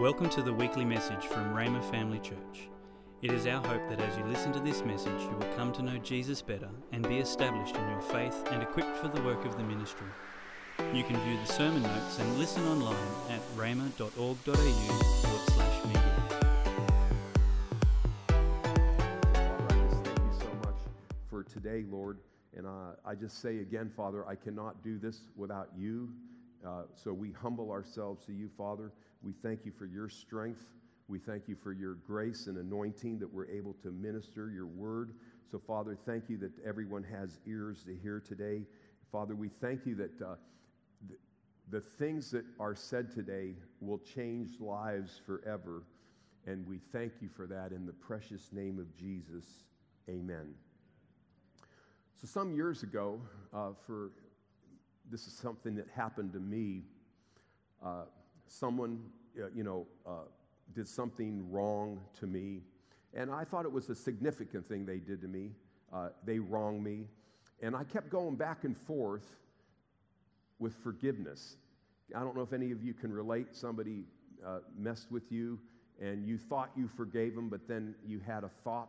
Welcome to the weekly message from Rhema Family Church. It is our hope that as you listen to this message, you will come to know Jesus better and be established in your faith and equipped for the work of the ministry. You can view the sermon notes and listen online at forward slash media. Thank you so much for today, Lord. And uh, I just say again, Father, I cannot do this without you. Uh, so we humble ourselves to you, Father. We thank you for your strength. We thank you for your grace and anointing that we're able to minister your word. So, Father, thank you that everyone has ears to hear today. Father, we thank you that uh, the, the things that are said today will change lives forever. And we thank you for that in the precious name of Jesus. Amen. So, some years ago, uh, for this is something that happened to me. Uh, someone, uh, you know, uh, did something wrong to me, and I thought it was a significant thing they did to me. Uh, they wronged me, and I kept going back and forth with forgiveness. I don't know if any of you can relate. Somebody uh, messed with you, and you thought you forgave them, but then you had a thought,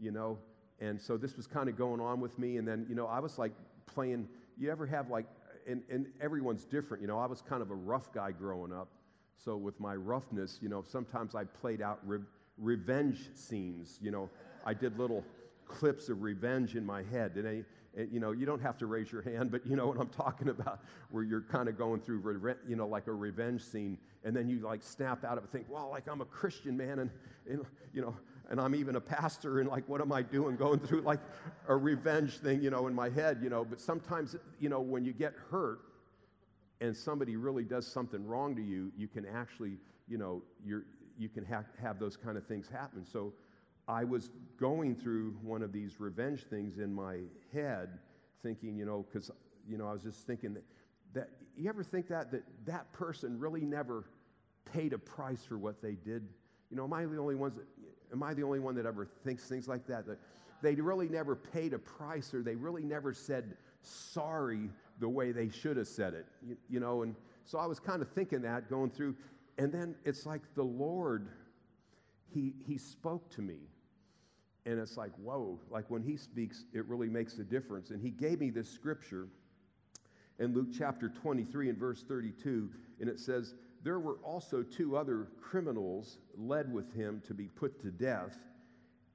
you know. And so this was kind of going on with me, and then you know I was like playing. You ever have like and, and everyone's different. You know, I was kind of a rough guy growing up. So with my roughness, you know, sometimes I played out re- revenge scenes. You know, I did little clips of revenge in my head. And, I, and, you know, you don't have to raise your hand, but you know what I'm talking about, where you're kind of going through, re- you know, like a revenge scene. And then you like snap out of it, and think, well, like I'm a Christian man, and, and you know, and I'm even a pastor, and like, what am I doing? Going through like a revenge thing, you know, in my head, you know. But sometimes, you know, when you get hurt and somebody really does something wrong to you, you can actually, you know, you're, you can have, have those kind of things happen. So I was going through one of these revenge things in my head, thinking, you know, because, you know, I was just thinking that, that you ever think that, that that person really never paid a price for what they did? You know, am I the only ones that, Am I the only one that ever thinks things like that? They really never paid a price or they really never said sorry the way they should have said it. You, you know, and so I was kind of thinking that going through. And then it's like the Lord, he, he spoke to me. And it's like, whoa, like when he speaks, it really makes a difference. And he gave me this scripture in Luke chapter 23 and verse 32. And it says, there were also two other criminals led with him to be put to death.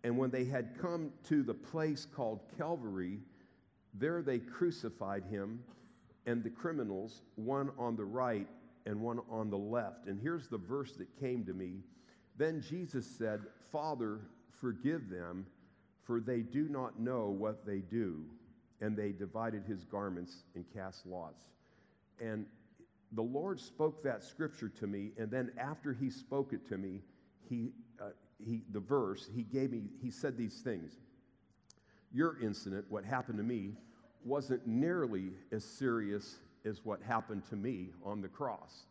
And when they had come to the place called Calvary, there they crucified him and the criminals, one on the right and one on the left. And here's the verse that came to me. Then Jesus said, Father, forgive them, for they do not know what they do. And they divided his garments and cast lots. And the Lord spoke that scripture to me, and then after he spoke it to me, he, uh, he, the verse, he gave me, he said these things. Your incident, what happened to me, wasn't nearly as serious as what happened to me on the cross.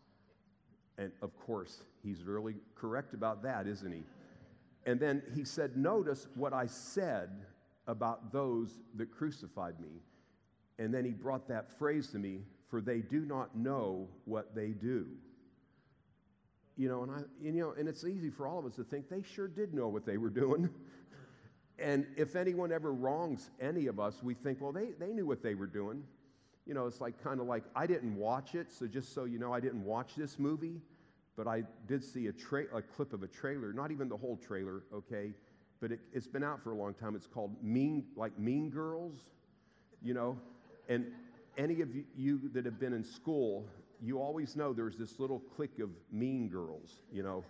And of course, he's really correct about that, isn't he? And then he said, Notice what I said about those that crucified me. And then he brought that phrase to me for they do not know what they do. You know, and I, you know, and it's easy for all of us to think they sure did know what they were doing. and if anyone ever wrongs any of us, we think, well, they, they knew what they were doing. You know, it's like kind of like I didn't watch it, so just so you know, I didn't watch this movie, but I did see a, tra- a clip of a trailer, not even the whole trailer, okay, but it, it's been out for a long time. It's called Mean, like Mean Girls, you know, and any of you that have been in school, you always know there's this little clique of mean girls, you know.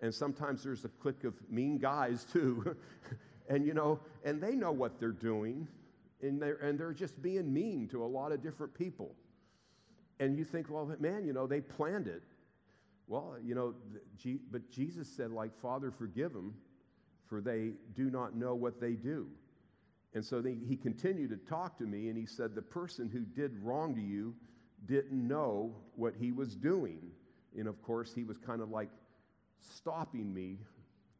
And sometimes there's a clique of mean guys too. and you know, and they know what they're doing, and they're, and they're just being mean to a lot of different people. And you think, well, man, you know, they planned it. Well, you know, but Jesus said, like, Father, forgive them, for they do not know what they do. And so they, he continued to talk to me, and he said, The person who did wrong to you didn't know what he was doing. And of course, he was kind of like stopping me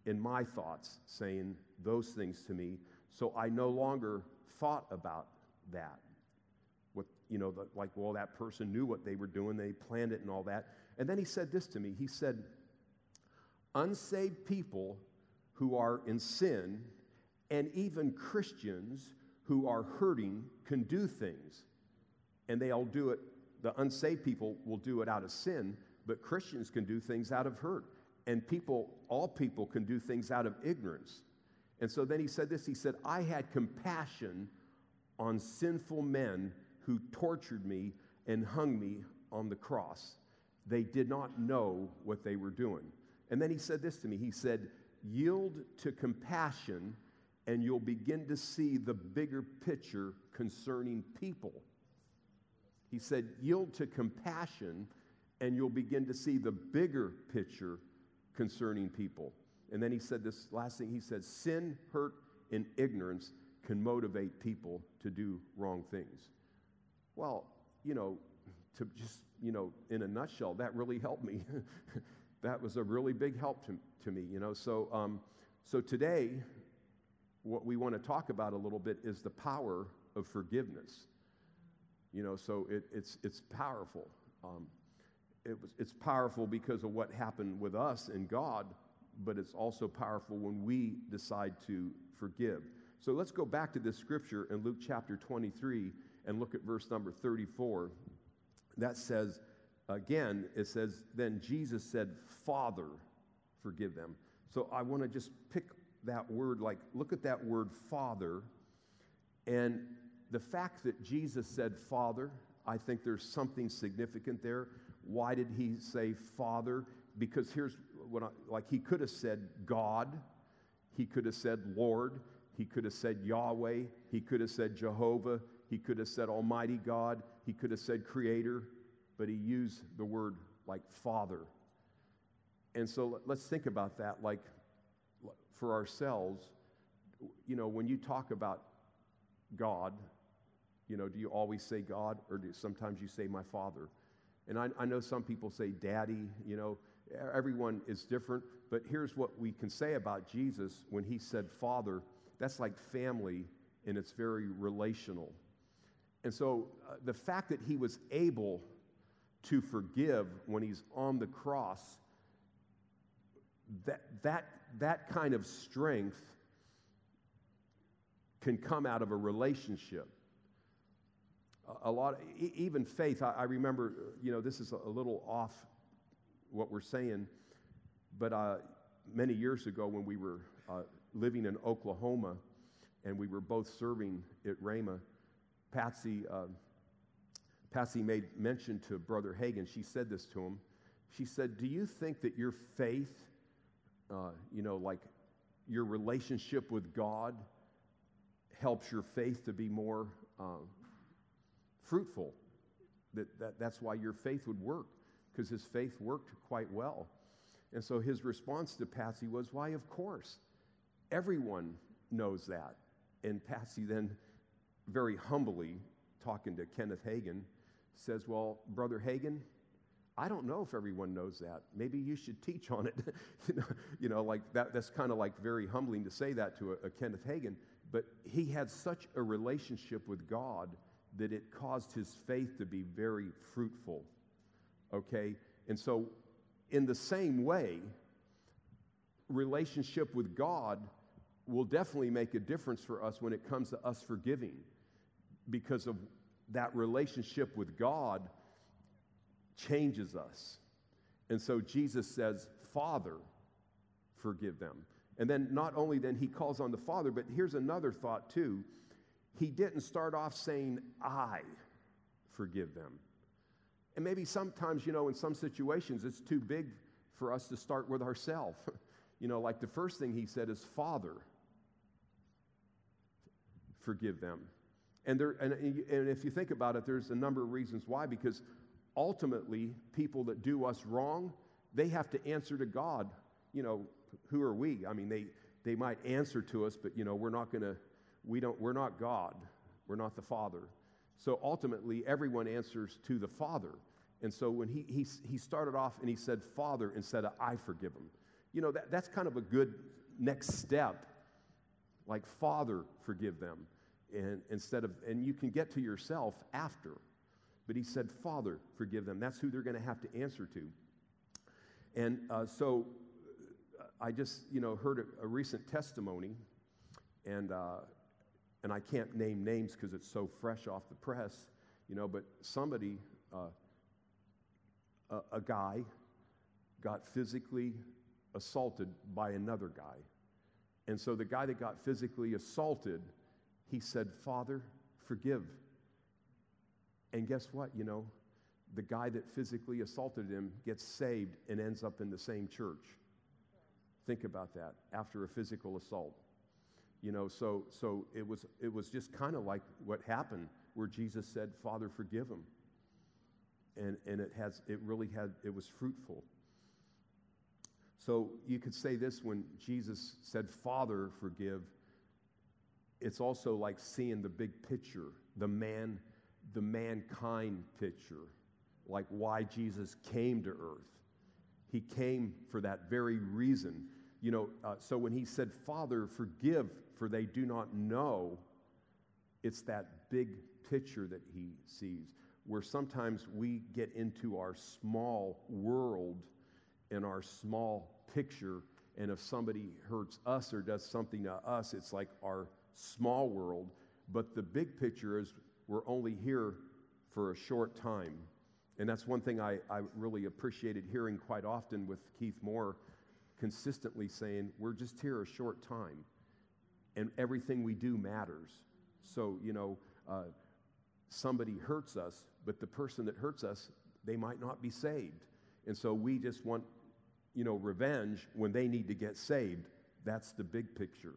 in my thoughts, saying those things to me. So I no longer thought about that. What, you know, the, like, well, that person knew what they were doing, they planned it and all that. And then he said this to me He said, unsaved people who are in sin and even Christians who are hurting can do things. And they all do it, the unsaved people will do it out of sin, but Christians can do things out of hurt. And people, all people can do things out of ignorance. And so then he said this he said, I had compassion on sinful men who tortured me and hung me on the cross. They did not know what they were doing. And then he said this to me He said, Yield to compassion, and you'll begin to see the bigger picture concerning people. He said, Yield to compassion, and you'll begin to see the bigger picture concerning people. And then he said this last thing he said, Sin, hurt, and ignorance can motivate people to do wrong things. Well, you know, to just, you know, in a nutshell, that really helped me. that was a really big help to, to me, you know. So, um, so today, what we want to talk about a little bit is the power of forgiveness. You know, so it, it's, it's powerful. Um, it was, it's powerful because of what happened with us and God, but it's also powerful when we decide to forgive. So let's go back to this scripture in Luke chapter 23 and look at verse number 34. That says, again, it says, Then Jesus said, Father, forgive them. So I want to just pick that word, like, look at that word, Father. And the fact that Jesus said, Father, I think there's something significant there. Why did he say Father? Because here's what I, like he could have said God, he could have said Lord, he could have said Yahweh, he could have said Jehovah, he could have said Almighty God, he could have said Creator, but he used the word like Father. And so let's think about that like for ourselves. You know, when you talk about God, you know, do you always say God or do sometimes you say my Father? And I, I know some people say daddy, you know, everyone is different, but here's what we can say about Jesus when he said Father, that's like family and it's very relational. And so uh, the fact that he was able to forgive when he's on the cross, that, that, that kind of strength can come out of a relationship. A, lot, even faith, I, I, remember, you know, this is a, little off what we're saying, but uh, many years ago when we were uh, living in Oklahoma and we were both serving at Rhema, Patsy, uh, Patsy made mention to Brother Hagin. She said this to him. She said, Do you think that your faith, uh, you know, like your relationship with God, helps your faith to be more uh, fruitful? That, that, that's why your faith would work, because his faith worked quite well. And so his response to Patsy was, Why, of course. Everyone knows that. And Patsy then very humbly, talking to Kenneth Hagin, says, Well, Brother Hagin, I don't know if everyone knows that. Maybe you should teach on it. you, know, you know, like that, that's kind of like very humbling to say that to a, a Kenneth Hagin. But he had such a relationship with God that it caused his faith to be very fruitful. Okay? And so, in the same way, relationship with God will definitely make a difference for us when it comes to us forgiving because of that relationship with God changes us. And so Jesus says, Father, forgive them. And then not only then he calls on the Father, but here's another thought too. He didn't start off saying, I forgive them. And maybe sometimes, you know, in some situations, it's too big for us to start with ourselves. you know, like the first thing he said is, Father, forgive them. And, there, and, and if you think about it, there's a number of reasons why, because ultimately, people that do us wrong, they have to answer to God. You know, who are we? I mean, they, they might answer to us, but, you know, we're not to, we don't, we're not God. We're not the Father. So ultimately, everyone answers to the Father. And so when he, he, he started off and he said, Father, instead of I forgive him, you know, that, that's kind of a good next step. Like, Father, forgive them and instead of and you can get to yourself after but he said father forgive them that's who they're going to have to answer to and uh, so I just, you know, heard a, a recent testimony, and, uh, and I can't name names because it's so fresh off the press, you know, but somebody, uh, a, a guy, got physically assaulted by another guy. And so the guy that got physically assaulted, he said, Father, forgive. And guess what? You know, the guy that physically assaulted him gets saved and ends up in the same church. Think about that after a physical assault. You know, so so it was it was just kind of like what happened where Jesus said, "Father, forgive him." And and it has it really had it was fruitful. So you could say this when Jesus said, "Father, forgive." It's also like seeing the big picture, the man the mankind picture, like why Jesus came to earth. He came for that very reason. You know, uh, so when he said, Father, forgive, for they do not know, it's that big picture that he sees, where sometimes we get into our small world and our small picture, and if somebody hurts us or does something to us, it's like our small world. But the big picture is we're only here for a short time. And that's one thing I, I really appreciated hearing quite often with Keith Moore, consistently saying, We're just here a short time, and everything we do matters. So, you know, uh, somebody hurts us, but the person that hurts us, they might not be saved. And so we just want, you know, revenge when they need to get saved. That's the big picture.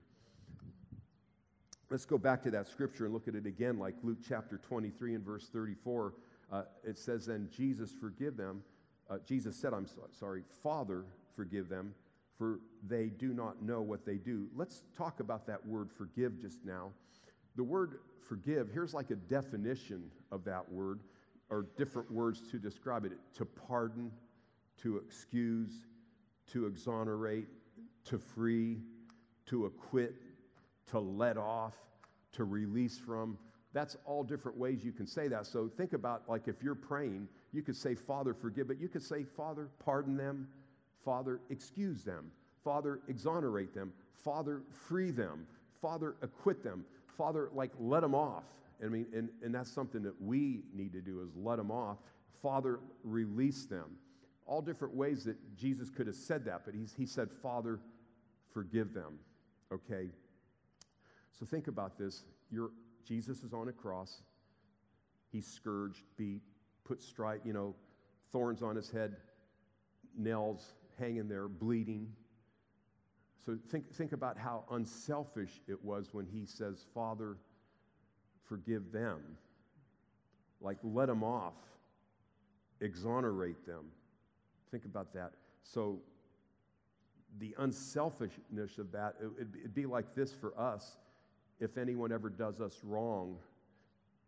Let's go back to that scripture and look at it again, like Luke chapter 23 and verse 34. Uh, it says, Then Jesus forgive them. Uh, Jesus said, I'm so, sorry, Father, forgive them, for they do not know what they do. Let's talk about that word forgive just now. The word forgive, here's like a definition of that word, or different words to describe it to pardon, to excuse, to exonerate, to free, to acquit, to let off, to release from. That's all different ways you can say that. So think about like if you're praying, you could say, Father, forgive, but you could say, Father, pardon them. Father, excuse them. Father, exonerate them. Father, free them. Father, acquit them. Father, like let them off. I mean, and, and that's something that we need to do is let them off. Father, release them. All different ways that Jesus could have said that, but he's, he said, Father, forgive them. Okay? So think about this. You're, Jesus is on a cross. He's scourged, beat, put stripe, you know, thorns on his head, nails hanging there, bleeding. So think, think about how unselfish it was when he says, Father, forgive them. Like, let them off, exonerate them. Think about that. So, the unselfishness of that, it, it'd be like this for us if anyone ever does us wrong,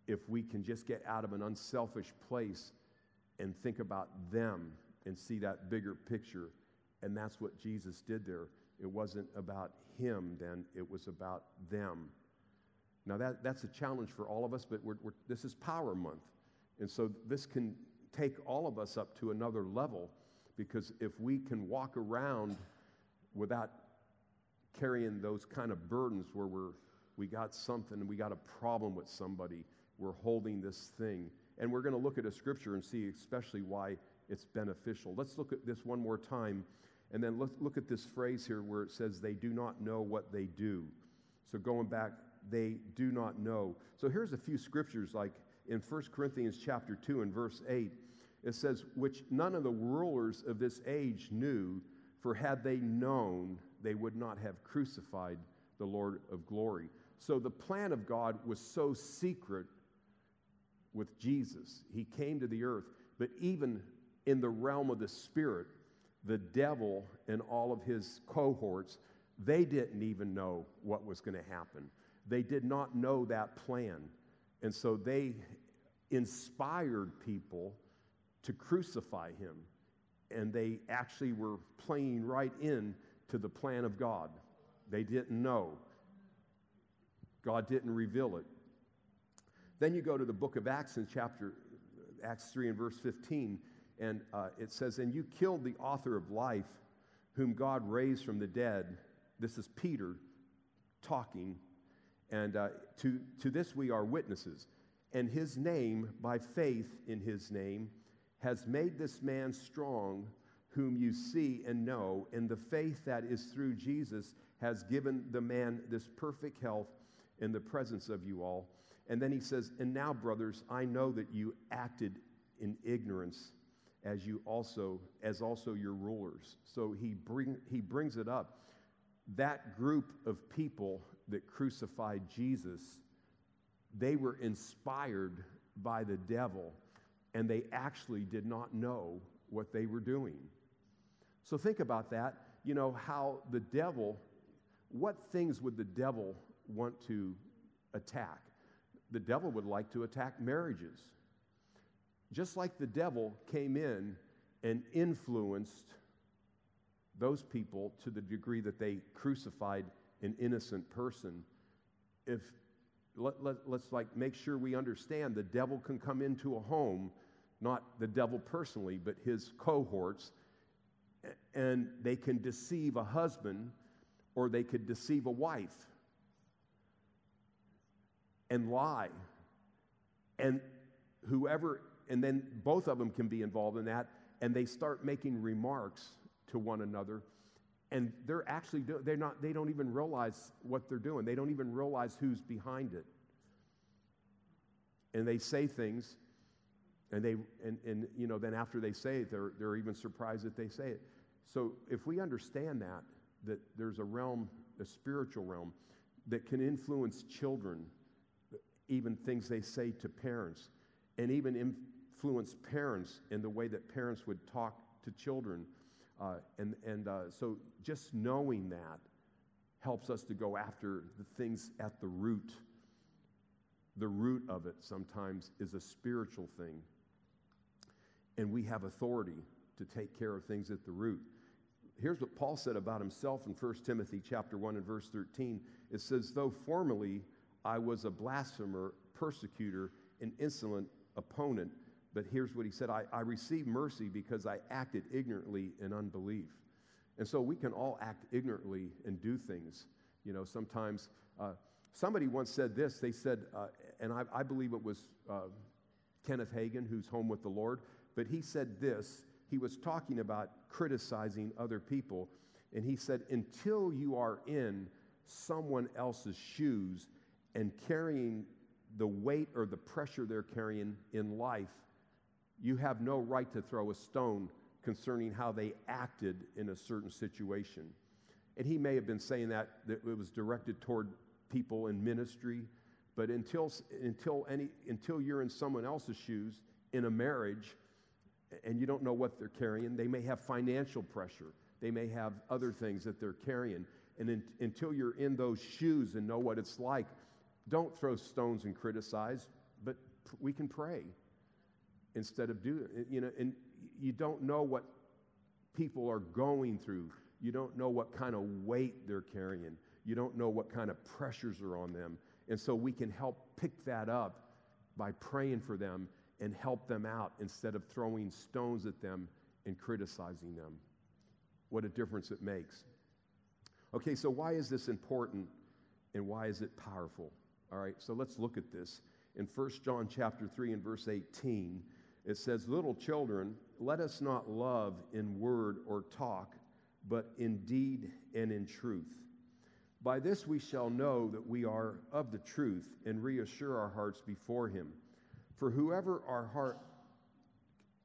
if we can just get out of an unselfish place and think about them and see that bigger picture. And that's what Jesus did there. It wasn't about him then, it was about them. Now, that, that's a challenge for all of us, but we're, we're, this is Power Month. And so this can take all of us up to another level because if we can walk around without carrying those kind of burdens where we're we got something, we got a problem with somebody, we're holding this thing. And we're going to look at a scripture and see especially why it's beneficial. Let's look at this one more time. And then let's look at this phrase here where it says, they do not know what they do. So going back, they do not know. So here's a few scriptures like in 1 Corinthians chapter 2 and verse 8. It says, which none of the rulers of this age knew, for had they known, they would not have crucified the Lord of glory. So the plan of God was so secret with Jesus. He came to the earth, but even in the realm of the spirit, the devil and all of his cohorts, they didn't even know what was going to happen. They did not know that plan. And so they inspired people to crucify him. And they actually were playing right in to the plan of God. They didn't know. God didn't reveal it. Then you go to the book of Acts in chapter Acts 3 and verse 15, and uh, it says, And you killed the author of life, whom God raised from the dead. This is Peter talking. And uh, to, to this we are witnesses. And his name, by faith in his name, has made this man strong, whom you see and know. And the faith that is through Jesus has given the man this perfect health in the presence of you all. And then he says, And now, brothers, I know that you acted in ignorance as you also as also your rulers. So he bring he brings it up. That group of people that crucified jesus they were inspired by the devil and they actually did not know what they were doing. So think about that. You know how the devil what things would the devil want to attack. The devil would like to attack marriages. Just like the devil came in and influenced those people to the degree that they crucified an innocent person. If let, let, let's like make sure we understand the devil can come into a home, not the devil personally, but his cohorts, and they can deceive a husband or they could deceive a wife and lie. And whoever and then both of them can be involved in that, and they start making remarks to one another. And they're actually, do, they're not, they don't even realize what they're doing. They don't even realize who's behind it. And they say things, and they, and, and you know, then after they say it, they're, they're even surprised that they say it. So if we understand that, that there's a realm, a spiritual realm, that can influence children, even things they say to parents, and even influence parents in the way that parents would talk to children. Uh, and and uh, so just knowing that helps us to go after the things at the root. The root of it sometimes is a spiritual thing. And we have authority to take care of things at the root. Here's what Paul said about himself in 1 Timothy chapter 1 and verse 13. It says, Though formerly I was a blasphemer, persecutor, an insolent opponent, but here's what he said I, I received mercy because I acted ignorantly in unbelief. And so we can all act ignorantly and do things. You know, sometimes uh, somebody once said this. They said, uh, and I, I, believe it was uh, Kenneth Hagin, who's home with the Lord, but he said this. He was talking about criticizing other people. And he said, until you are in someone else's shoes and carrying the weight or the pressure they're carrying in life, you have no right to throw a stone concerning how they acted in a certain situation. And he may have been saying that, that it was directed toward people in ministry, but until, until, any, until you're in someone else's shoes in a marriage and you don't know what they're carrying, they may have financial pressure, they may have other things that they're carrying. And in, until you're in those shoes and know what it's like, don't throw stones and criticize, but we can pray instead of doing you know and you don't know what people are going through. You don't know what kind of weight they're carrying. You don't know what kind of pressures are on them. And so we can help pick that up by praying for them and help them out instead of throwing stones at them and criticizing them. What a difference it makes. Okay so why is this important and why is it powerful all right so let's look at this in 1 john chapter 3 and verse 18 it says, Little children, let us not love in word or talk, but in deed and in truth. By this we shall know that we are of the truth and reassure our hearts before Him. For whoever our heart,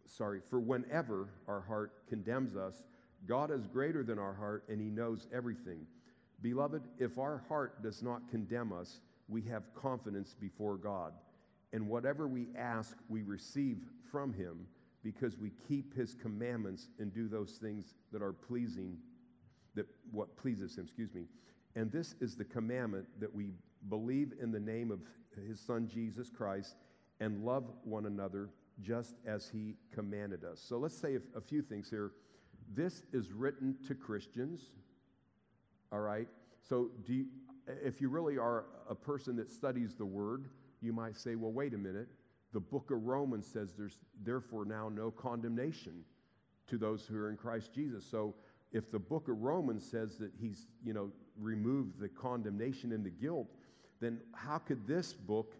sorry, for whenever our heart condemns us, God is greater than our heart and He knows everything. Beloved, if our heart does not condemn us, we have confidence before God. And whatever we ask, we receive from him because we keep his commandments and do those things that are pleasing, that what pleases him, excuse me. And this is the commandment that we believe in the name of his son Jesus Christ and love one another just as he commanded us. So let's say a, few things here. This is written to Christians, all right? So do you, if you really are a person that studies the word, you might say, well, wait a minute. The book of Romans says there's therefore now no condemnation to those who are in Christ Jesus. So if the book of Romans says that he's, you know, removed the condemnation and the guilt, then how could this book,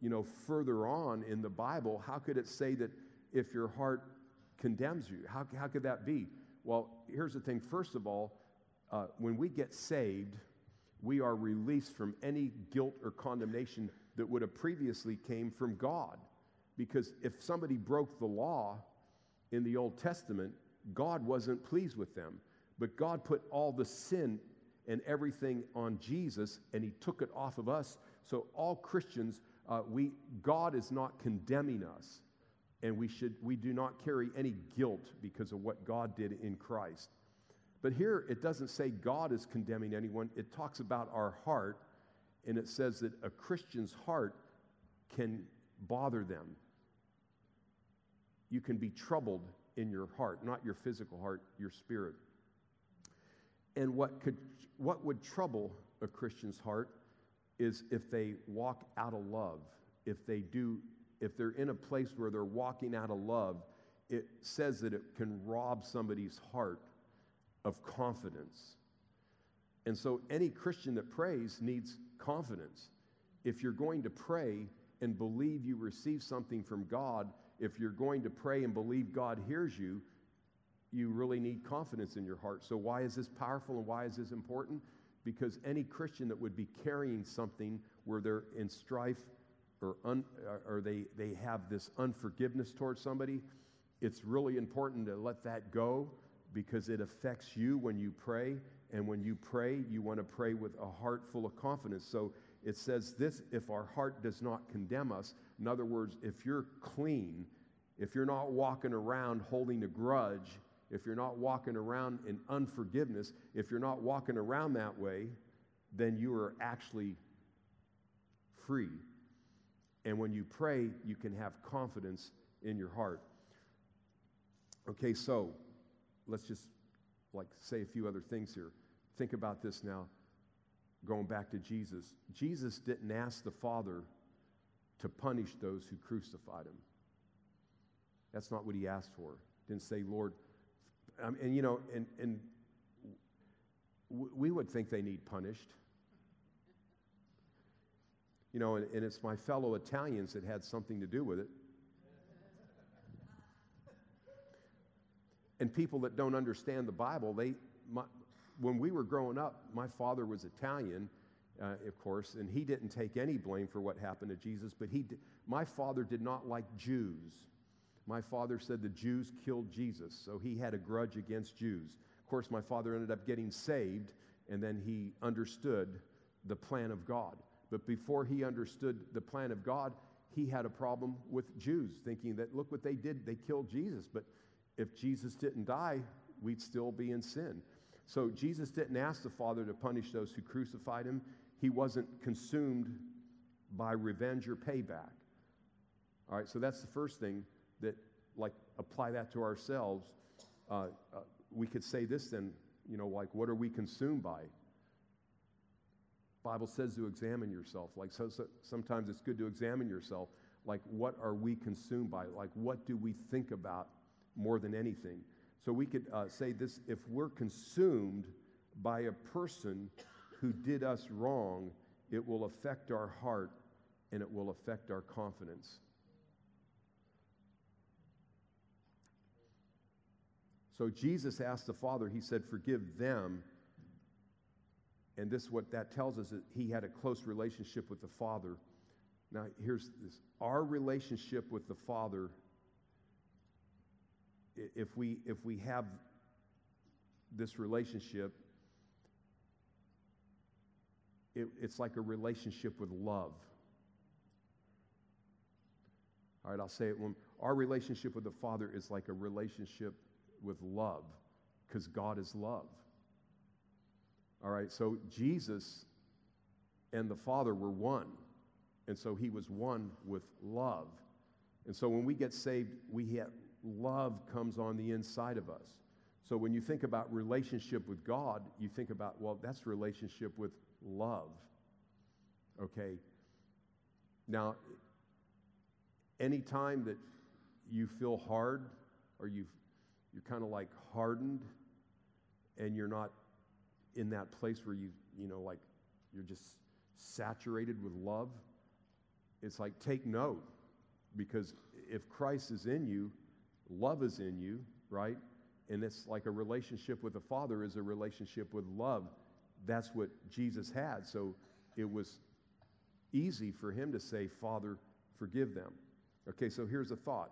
you know, further on in the Bible, how could it say that if your heart condemns you? How, how could that be? Well, here's the thing. First of all, uh, when we get saved, we are released from any guilt or condemnation that would have previously came from God. Because if somebody broke the law in the Old Testament, God wasn't pleased with them. But God put all the sin and everything on Jesus, and He took it off of us. So all Christians, uh, we God is not condemning us, and we should we do not carry any guilt because of what God did in Christ. But here it doesn't say God is condemning anyone. It talks about our heart, and it says that a Christian's heart can bother them. You can be troubled in your heart, not your physical heart, your spirit. And what, could, what would trouble a Christian's heart is if they walk out of love, if they do, if they're in a place where they're walking out of love, it says that it can rob somebody's heart of confidence. And so any Christian that prays needs confidence. If you're going to pray and believe you receive something from God, if you're going to pray and believe God hears you, you really need confidence in your heart. So, why is this powerful and why is this important? Because any Christian that would be carrying something where they're in strife or, un, or they, they have this unforgiveness towards somebody, it's really important to let that go because it affects you when you pray. And when you pray, you want to pray with a heart full of confidence. So it says this if our heart does not condemn us, in other words, if you're clean, if you're not walking around holding a grudge, if you're not walking around in unforgiveness, if you're not walking around that way, then you are actually free. And when you pray, you can have confidence in your heart. Okay, so let's just like say a few other things here. Think about this now, going back to Jesus. Jesus didn't ask the Father to punish those who crucified him. That's not what he asked for. Didn't say, Lord, um, and you know, and, and we would think they need punished. You know, and, and it's my fellow Italians that had something to do with it. And people that don't understand the Bible, they, my, when we were growing up, my father was Italian, uh, of course, and he didn't take any blame for what happened to Jesus, but he, my father did not like Jews. My father said the Jews killed Jesus, so he had a grudge against Jews. Of course, my father ended up getting saved, and then he understood the plan of God. But before he understood the plan of God, he had a problem with Jews, thinking that, look what they did, they killed Jesus. But if Jesus didn't die, we'd still be in sin. So Jesus didn't ask the Father to punish those who crucified him. He wasn't consumed by revenge or payback. All right, so that's the first thing that, like, apply that to ourselves. Uh, uh, we could say this then, you know, like, what are we consumed by? Bible says to examine yourself. Like, so, so sometimes it's good to examine yourself. Like, what are we consumed by? Like, what do we think about more than anything. So we could uh, say this if we're consumed by a person who did us wrong, it will affect our heart and it will affect our confidence. So Jesus asked the Father, He said, Forgive them. And this, what that tells us, that He had a close relationship with the Father. Now, here's this our relationship with the Father if we, if we have this relationship, it, it's like a relationship with love. All right, I'll say it. When our relationship with the Father is like a relationship with love, because God is love. All right, so Jesus and the Father were one. And so he was one with love. And so when we get saved, we have, love comes on the inside of us. So when you think about relationship with God, you think about, well, that's relationship with love. Okay? Now, anytime that you feel hard or you you're kind of like hardened, and you're not in that place where you, you know, like you're just saturated with love, it's like take note because if Christ is in you, love is in you, right? And it's like a relationship with the Father is a relationship with love. That's what Jesus had. So it was easy for him to say, Father, forgive them. Okay, so here's a thought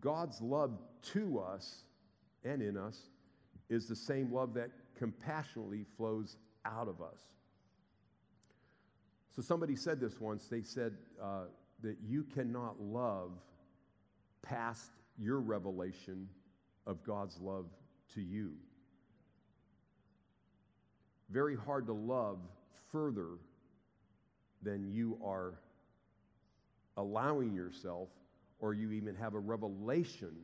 God's love to us and in us is the same love that compassionately flows out of us. So somebody said this once. They said uh, that you cannot love past your revelation of God's love to you. Very hard to love further than you are allowing yourself, or you even have a revelation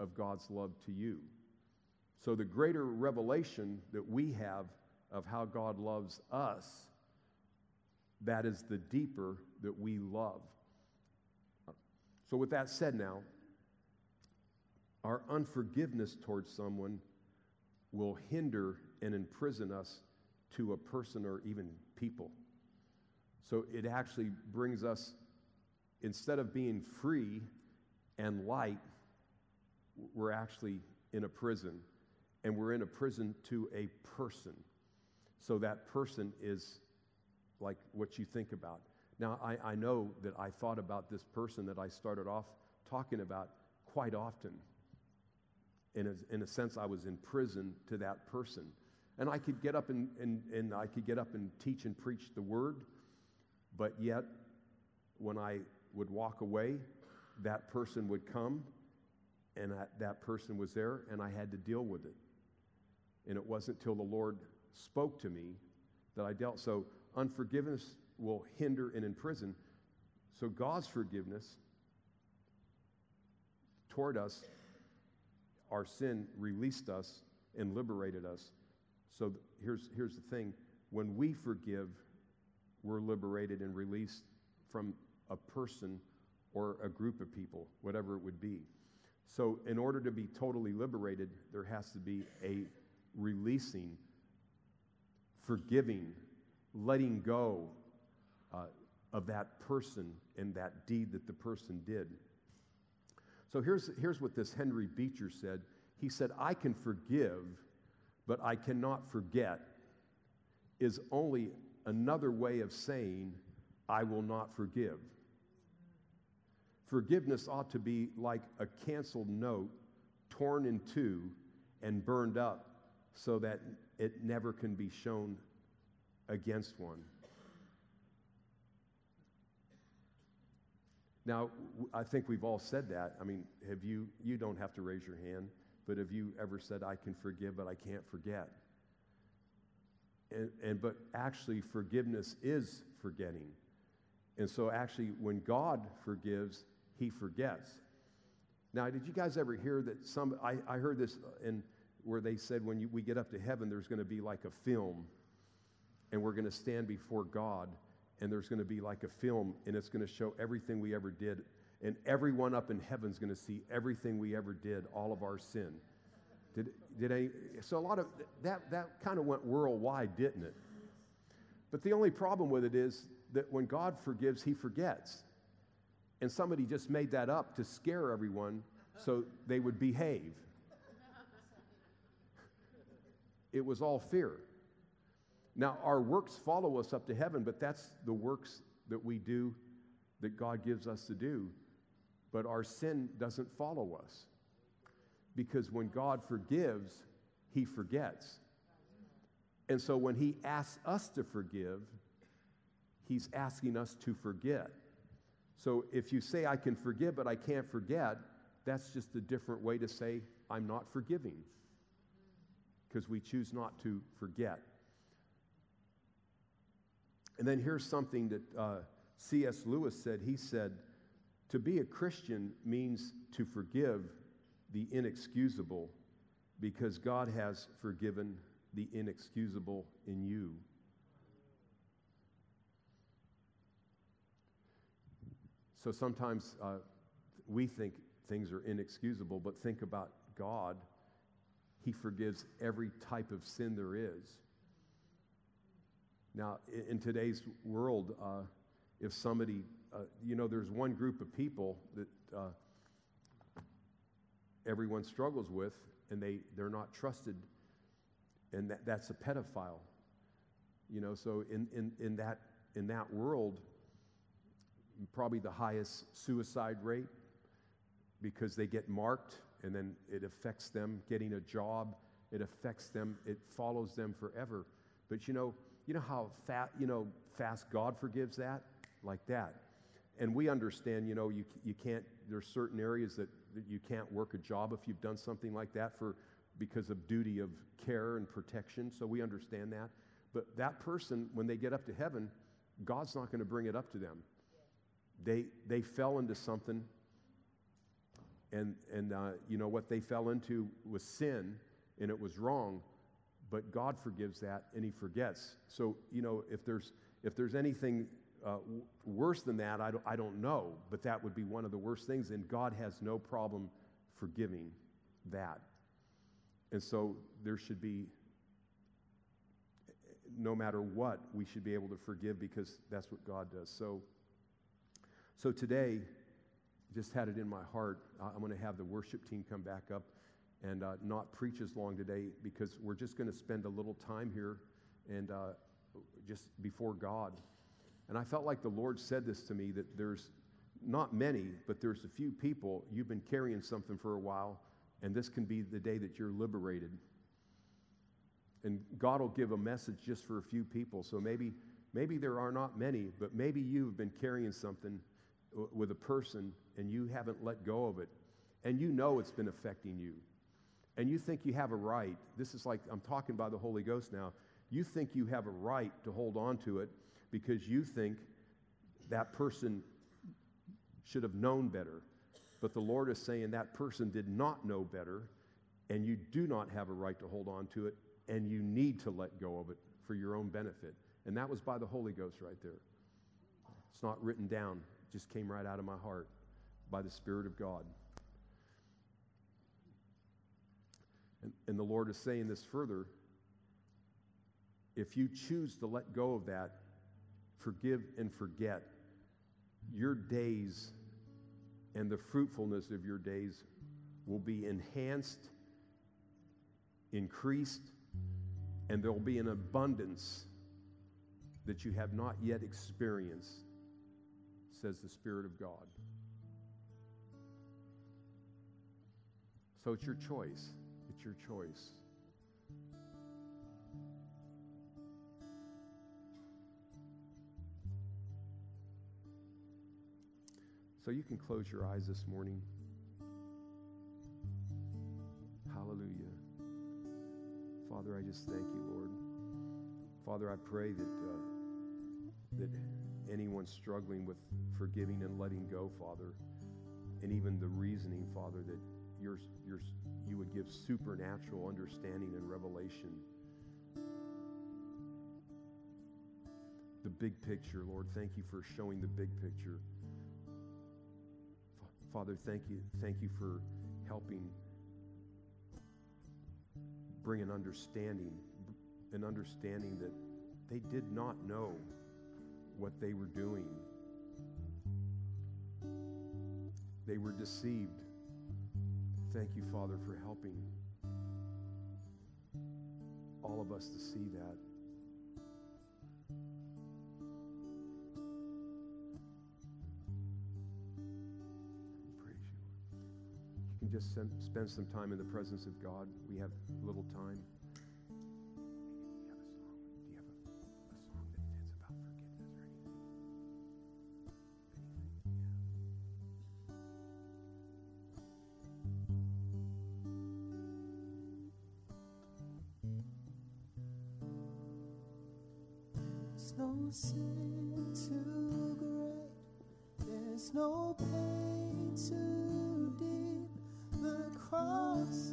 of God's love to you. So, the greater revelation that we have of how God loves us, that is the deeper that we love. So, with that said, now, our unforgiveness towards someone will hinder and imprison us to a person or even people. So, it actually brings us, instead of being free and light, we're actually in a prison and we're in a prison to a person. So that person is like what you think about. Now, I, I know that I thought about this person that I started off talking about quite often. In a, in a sense, I was in prison to that person. And I could get up and, and, and I could get up and teach and preach the word, but yet when I would walk away, that person would come and that, that person was there and I had to deal with it. And it wasn't till the Lord spoke to me that I dealt. So unforgiveness will hinder and imprison. So God's forgiveness toward us, our sin released us and liberated us. So th- here's, here's the thing when we forgive, we're liberated and released from a person or a group of people, whatever it would be. So, in order to be totally liberated, there has to be a releasing, forgiving, letting go uh, of that person and that deed that the person did. So here's, here's what this Henry Beecher said. He said, I can forgive, but I cannot forget, is only another way of saying, I will not forgive. Forgiveness ought to be like a canceled note torn in two and burned up so that it never can be shown against one. Now, I think we've all said that. I mean, have you, you don't have to raise your hand, but have you ever said, I can forgive, but I can't forget? And, and but actually, forgiveness is forgetting. And so, actually, when God forgives, he forgets. Now, did you guys ever hear that some, I, I heard this in where they said when you, we get up to heaven, there's going to be like a film, and we're going to stand before God, and there's going to be like a film, and it's going to show everything we ever did. And everyone up in heaven's going to see everything we ever did, all of our sin. Did, did any, so a lot of that, that kind of went worldwide, didn't it? But the only problem with it is that when God forgives, he forgets. And somebody just made that up to scare everyone so they would behave. It was all fear. Now, our works follow us up to heaven, but that's the works that we do that God gives us to do. But our sin doesn't follow us. Because when God forgives, He forgets. And so when He asks us to forgive, He's asking us to forget. So if you say, I can forgive, but I can't forget, that's just a different way to say, I'm not forgiving because we choose not to forget. And then here's something that uh, C.S. Lewis said. He said, To be a Christian means to forgive the inexcusable because God has forgiven the inexcusable in you. So sometimes uh, we think things are inexcusable, but think about God He forgives every type of sin there is. Now, in, today's world, uh, if somebody, uh, you know, there's one group of people that uh, everyone struggles with, and they, they're not trusted, and that, that's a pedophile. You know, so in, in, in, that, in that world, probably the highest suicide rate because they get marked and then it affects them getting a job. It affects them. It follows them forever. But you know, you know how you know, fast God forgives that? Like that. And we understand, you know, you, you can't, there's certain areas that, that you can't work a job if you've done something like that for, because of duty of care and protection. So we understand that. But that person, when they get up to heaven, God's not going to bring it up to them. They, they fell into something, and, and uh, you know what they fell into was sin, and it was wrong, but God forgives that, and He forgets. So, you know, if there's, if there's anything uh, worse than that, I don't, I don't know, but that would be one of the worst things, and God has no problem forgiving that. And so there should be, no matter what, we should be able to forgive because that's what God does. So, so today, just had it in my heart. I'm going to have the worship team come back up and uh, not preach as long today because we're just going to spend a little time here and uh, just before God. And I felt like the Lord said this to me that there's not many, but there's a few people, you've been carrying something for a while, and this can be the day that you're liberated. And God will give a message just for a few people. So maybe, maybe there are not many, but maybe you've been carrying something with a person and you haven't let go of it, and you know it's been affecting you, and you think you have a right, this is like I'm talking by the Holy Ghost now, you think you have a right to hold on to it because you think that person should have known better. But the Lord is saying that person did not know better, and you do not have a right to hold on to it, and you need to let go of it for your own benefit. And that was by the Holy Ghost right there. It's not written down, just came right out of my heart by the Spirit of God. And, and the Lord is saying this further. If you choose to let go of that, forgive and forget, your days and the fruitfulness of your days will be enhanced, increased, and there will be an abundance that you have not yet experienced says the Spirit of God. So it's your choice. Your choice. So you can close your eyes this morning. Hallelujah. Father, I just thank you, Lord. Father, I pray that, uh, that anyone struggling with forgiving and letting go, Father, and even the reasoning, Father, that you're, you're, you would give supernatural understanding and revelation. The big picture, Lord, thank you for showing the big picture. Father, thank you, thank you for helping bring an understanding, an understanding that they did not know what they were doing. They were deceived. Thank you, Father, for helping all of us to see that. Praise you. You can just spend some time in the presence of God. We have little time. There's no pain too deep. The cross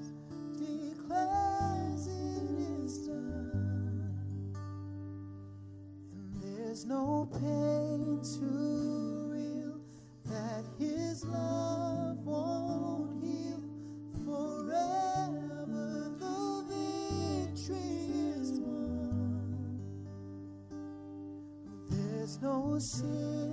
declares it is done. And there's no pain too real that His love won't heal forever. The victory is won. There's no sin.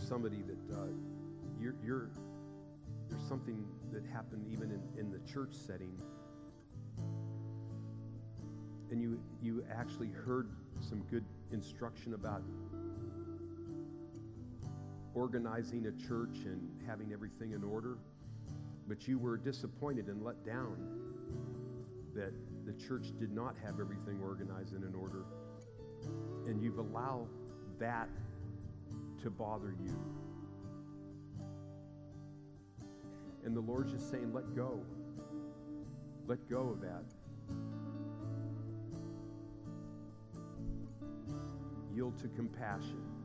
There's somebody that uh, you're, you're, there's something that happened even in, in the church setting, and you, you actually heard some good instruction about organizing a church and having everything in order, but you were disappointed and let down that the church did not have everything organized and in order, and you've allowed that to bother you. And the Lord's just saying, let go. Let go of that. Yield to compassion.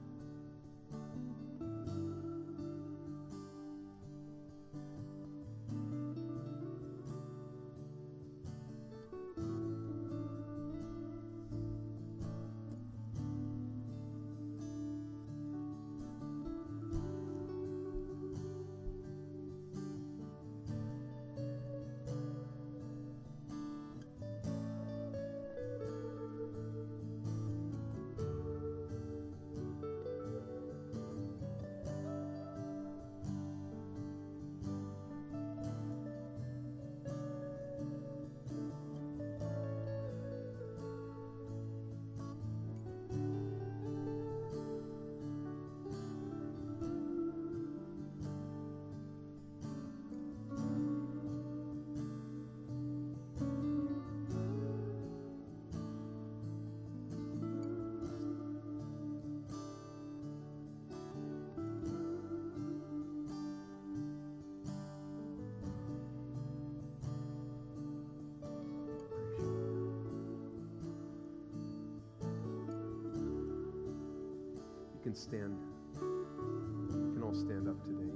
Stand. You can all stand up today.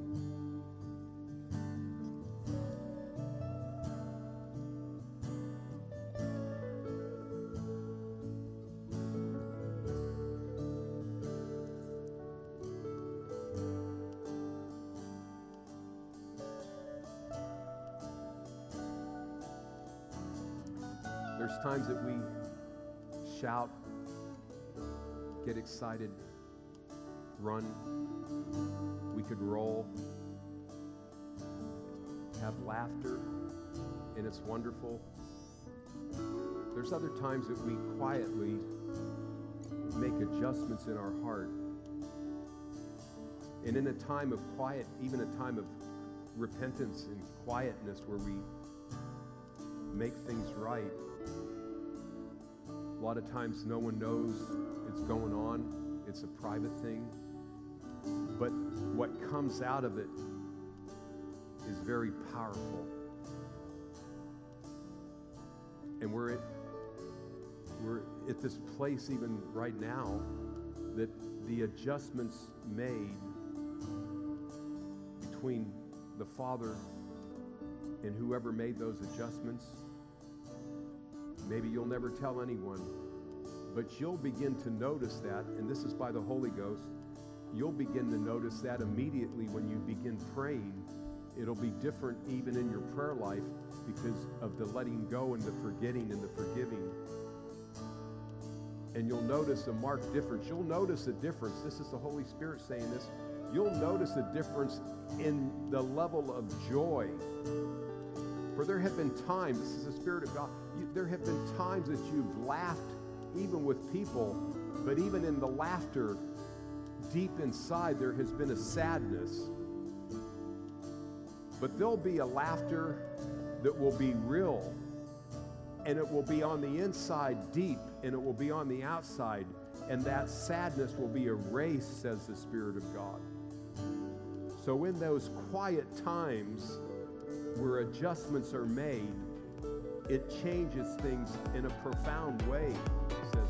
There's times that we shout, get excited, run. We could roll, have laughter, and it's wonderful. There's other times that we quietly make adjustments in our heart. And in a time of quiet, even a time of repentance and quietness where we make things right, a lot of times no one knows it's going on. It's a private thing. But what comes out of it is very powerful. And we're at, we're at this place even right now that the adjustments made between the Father and whoever made those adjustments, maybe you'll never tell anyone, but you'll begin to notice that, and this is by the Holy Ghost, you'll begin to notice that immediately when you begin praying. It'll be different even in your prayer life because of the letting go and the forgetting and the forgiving. And you'll notice a marked difference. You'll notice a difference. This is the Holy Spirit saying this. You'll notice a difference in the level of joy. For there have been times, this is the Spirit of God, you, there have been times that you've laughed even with people, but even in the laughter, deep inside there has been a sadness. But there'll be a laughter that will be real, and it will be on the inside deep, and it will be on the outside, and that sadness will be erased, says the Spirit of God. So, in those quiet times where adjustments are made, it changes things in a profound way, says